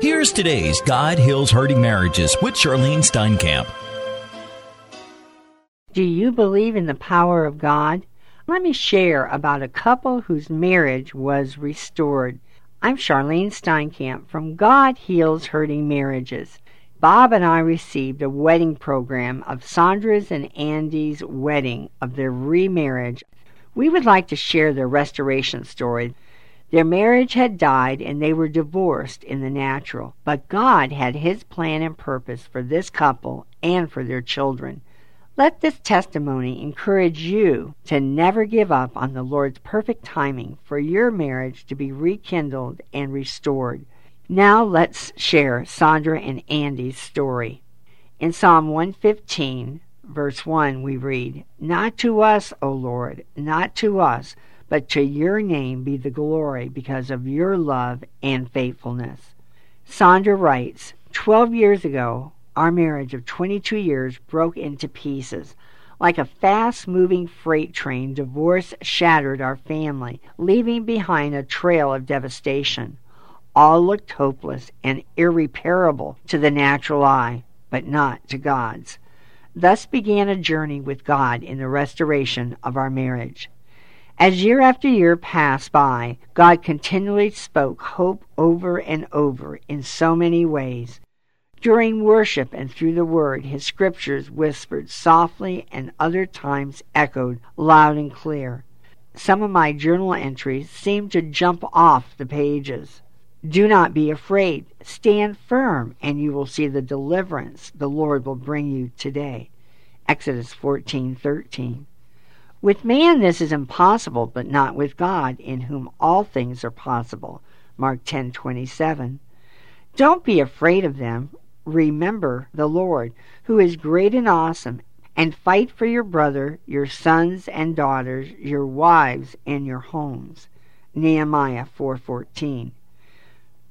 Here's today's God Heals Hurting Marriages with Charlyne Steinkamp. Do you believe in the power of God? Let me share about a couple whose marriage was restored. I'm Charlyne Steinkamp from God Heals Hurting Marriages. Bob and I received a wedding program of Sandra's and Andy's wedding of their remarriage. We would like to share their restoration story. Their marriage had died and they were divorced in the natural, but God had His plan and purpose for this couple and for their children. Let this testimony encourage you to never give up on the Lord's perfect timing for your marriage to be rekindled and restored. Now let's share Sandra and Andy's story. In Psalm 115, verse 1, we read, Not to us, O Lord, not to us, but to your name be the glory because of your love and faithfulness. Sandra writes, Twelve years ago, our marriage of 22 years broke into pieces. Like a fast moving freight train, divorce shattered our family, leaving behind a trail of devastation. All looked hopeless and irreparable to the natural eye, but not to God's. Thus began a journey with God in the restoration of our marriage. As year after year passed by, God continually spoke hope over and over in so many ways. During worship and through the Word, His Scriptures whispered softly and other times echoed loud and clear. Some of my journal entries seemed to jump off the pages. Do not be afraid. Stand firm, and you will see the deliverance the Lord will bring you today. Exodus 14:13. With man this is impossible, but not with God, in whom all things are possible. Mark 10:27. Don't be afraid of them. Remember the Lord, who is great and awesome, and fight for your brother, your sons and daughters, your wives and your homes. Nehemiah 4:14.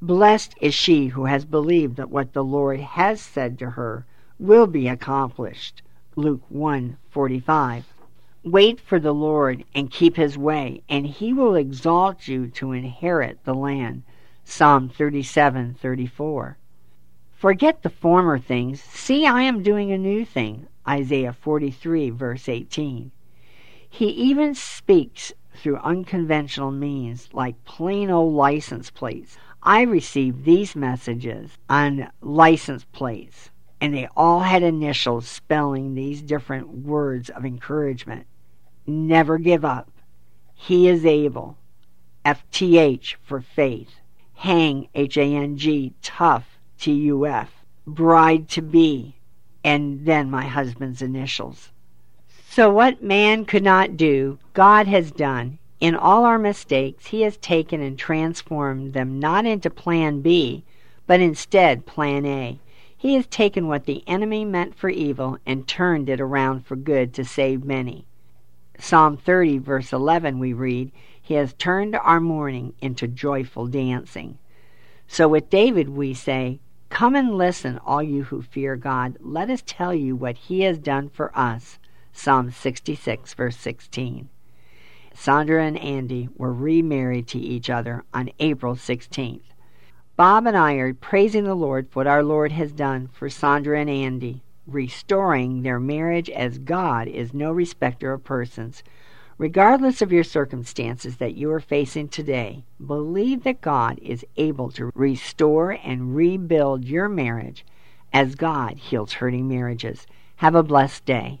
Blessed is she who has believed that what the Lord has said to her will be accomplished. Luke 1:45. Wait for the Lord and keep his way, and he will exalt you to inherit the land. Psalm 37:34. Forget the former things. See, I am doing a new thing. Isaiah 43, verse 18. He even speaks through unconventional means, like plain old license plates. I received these messages on license plates, and they all had initials spelling these different words of encouragement. Never give up. He is able. FTH for faith. Hang, H A N G, tough, T U F. Bride to be, and then my husband's initials. So, what man could not do, God has done. In all our mistakes, He has taken and transformed them not into Plan B, but instead Plan A. He has taken what the enemy meant for evil and turned it around for good to save many. Psalm 30, verse 11, we read, He has turned our mourning into joyful dancing. So with David, we say, Come and listen, all you who fear God. Let us tell you what He has done for us. Psalm 66, verse 16. Sandra and Andy were remarried to each other on April 16th. Bob and I are praising the Lord for what our Lord has done for Sandra and Andy, restoring their marriage as God is no respecter of persons. Regardless of your circumstances that you are facing today, believe that God is able to restore and rebuild your marriage as God heals hurting marriages. Have a blessed day.